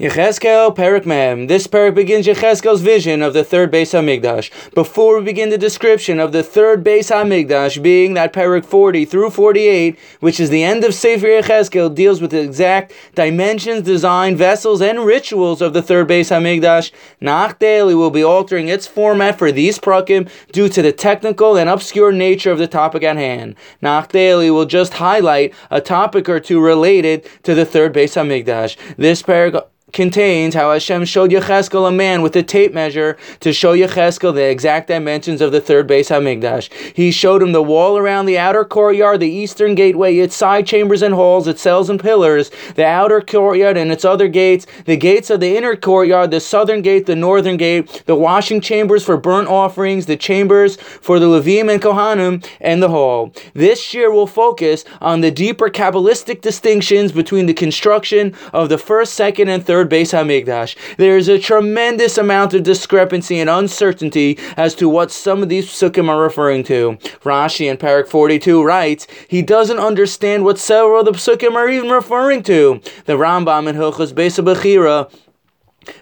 Yechezkel Perek Mem. This perek begins Yechezkel's vision of the third Beis Hamikdash. Before we begin the description of the third Beis Hamikdash, being that perek 40 through 48, which is the end of Sefer Yechezkel, deals with the exact dimensions, design, vessels, and rituals of the third Beis Hamikdash. Nach daily will be altering its format for these prakim due to the technical and obscure nature of the topic at hand. Nach daily will just highlight a topic or two related to the third Beis Hamikdash. This perek contains how Hashem showed Yechezkel a man with a tape measure to show Yechezkel the exact dimensions of the third Beis Hamikdash. He showed him the wall around the outer courtyard, the eastern gateway, its side chambers and halls, its cells and pillars, the outer courtyard and its other gates, the gates of the inner courtyard, the southern gate, the northern gate, the washing chambers for burnt offerings, the chambers for the Levim and Kohanim, and the hall. This year will focus on the deeper Kabbalistic distinctions between the construction of the first, second, and third third Hamikdash. There is a tremendous amount of discrepancy and uncertainty as to what some of these psukim are referring to. Rashi in Perek 42 writes, he doesn't understand what several of the psukim are even referring to. The Rambam in Hilchos Beis Bechira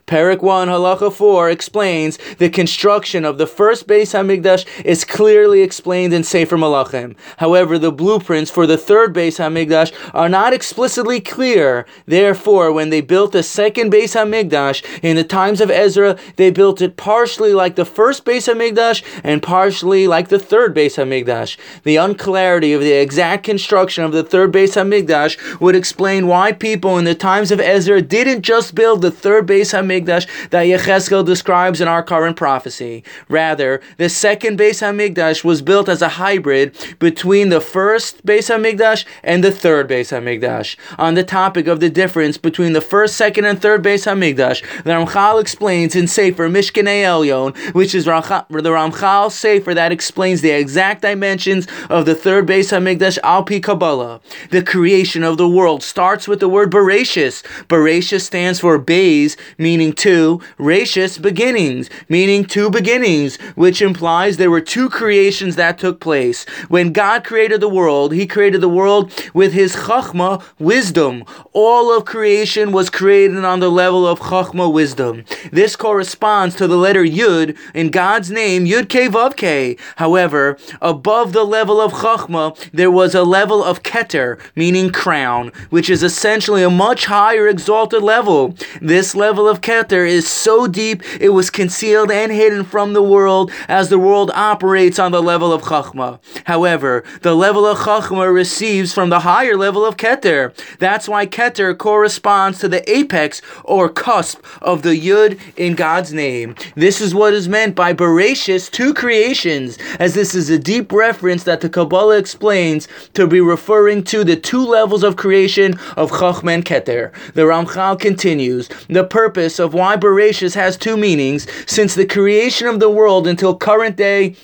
Perek 1, Halacha 4 explains the construction of the first Beis Hamikdash is clearly explained in Sefer Malachim. However, the blueprints for the third Beis Hamikdash are not explicitly clear. Therefore, when they built the second Beis Hamikdash in the times of Ezra, they built it partially like the first Beis Hamikdash and partially like the third Beis Hamikdash. The unclarity of the exact construction of the third Beis Hamikdash would explain why people in the times of Ezra didn't just build the third Beis Hamikdash that Yechezkel describes in our current prophecy. Rather, the second Beis Hamikdash was built as a hybrid between the first Beis Hamikdash and the third Beis Hamikdash. On the topic of the difference between the first, second, and third Beis Hamikdash, the Ramchal explains in Sefer Mishkanei Elyon, which is the Ramchal Sefer that explains the exact dimensions of the third Beis Hamikdash Alpi Kabbalah. The creation of the world starts with the word Bereshis. Bereshis stands for Beis, meaning two, Rashis, beginnings, meaning two beginnings, which implies there were two creations that took place. When God created the world, He created the world with His Chachma, wisdom. All of creation was created on the level of Chachma, wisdom. This corresponds to the letter Yud in God's name, Yud Ke. However, above the level of Chachma, there was a level of Keter, meaning crown, which is essentially a much higher exalted level. This level of Keter is so deep it was concealed and hidden from the world as the world operates on the level of Chachma. However, the level of Chachma receives from the higher level of Keter. That's why Keter corresponds to the apex or cusp of the Yud in God's name. This is what is meant by Bereshis, two creations, as this is a deep reference that the Kabbalah explains to be referring to the two levels of creation of Chachma and Keter. The Ramchal continues, the purpose purpose of why Bereshis has two meanings since the creation of the world until current day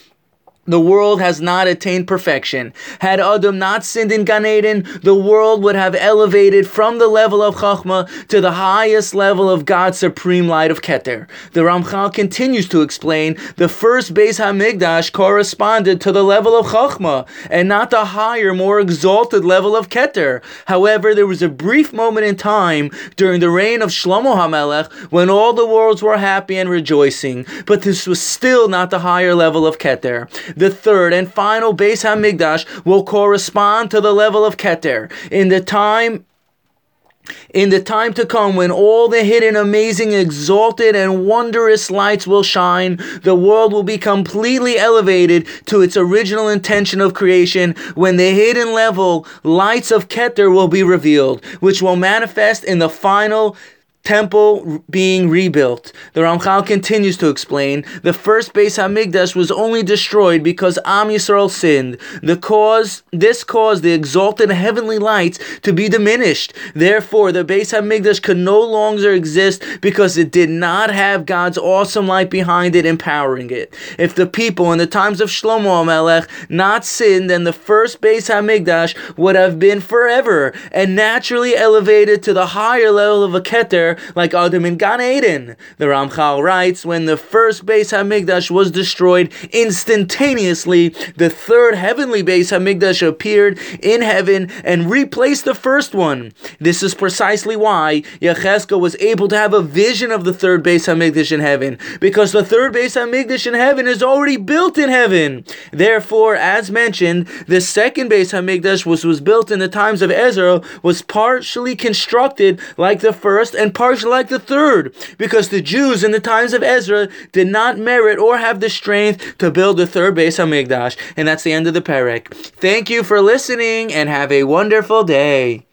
the world has not attained perfection. Had Adam not sinned in Gan Eden, the world would have elevated from the level of Chachma to the highest level of God's supreme light of Keter. The Ramchal continues to explain the first Beis Hamikdash corresponded to the level of Chachma and not the higher, more exalted level of Keter. However, there was a brief moment in time during the reign of Shlomo HaMelech when all the worlds were happy and rejoicing, but this was still not the higher level of Keter. The third and final Beis Hamikdash will correspond to the level of Keter. In the time in the time to come, when all the hidden, amazing, exalted, and wondrous lights will shine, the world will be completely elevated to its original intention of creation. When the hidden level lights of Keter will be revealed, which will manifest in the final temple being rebuilt. The Ramchal continues to explain, the first Beis Hamikdash was only destroyed because Am Yisrael sinned. The cause, this caused the exalted heavenly lights to be diminished. Therefore, the Beis Hamikdash could no longer exist because it did not have God's awesome light behind it, empowering it. If the people in the times of Shlomo Melech not sinned, then the first Beis Hamikdash would have been forever and naturally elevated to the higher level of a Keter like Adam in Gan Eden. The Ramchal writes, when the first Beis Hamikdash was destroyed, instantaneously the third heavenly Beis Hamikdash appeared in heaven and replaced the first one. This is precisely why Yechezkel was able to have a vision of the third Beis Hamikdash in heaven, because the third Beis Hamikdash in heaven is already built in heaven. Therefore, as mentioned, the second Beis Hamikdash was, was built in the times of Ezra was partially constructed like the first and partially like the third, because the Jews in the times of Ezra did not merit or have the strength to build the third Beis Hamikdash. And that's the end of the perek. Thank you for listening and have a wonderful day.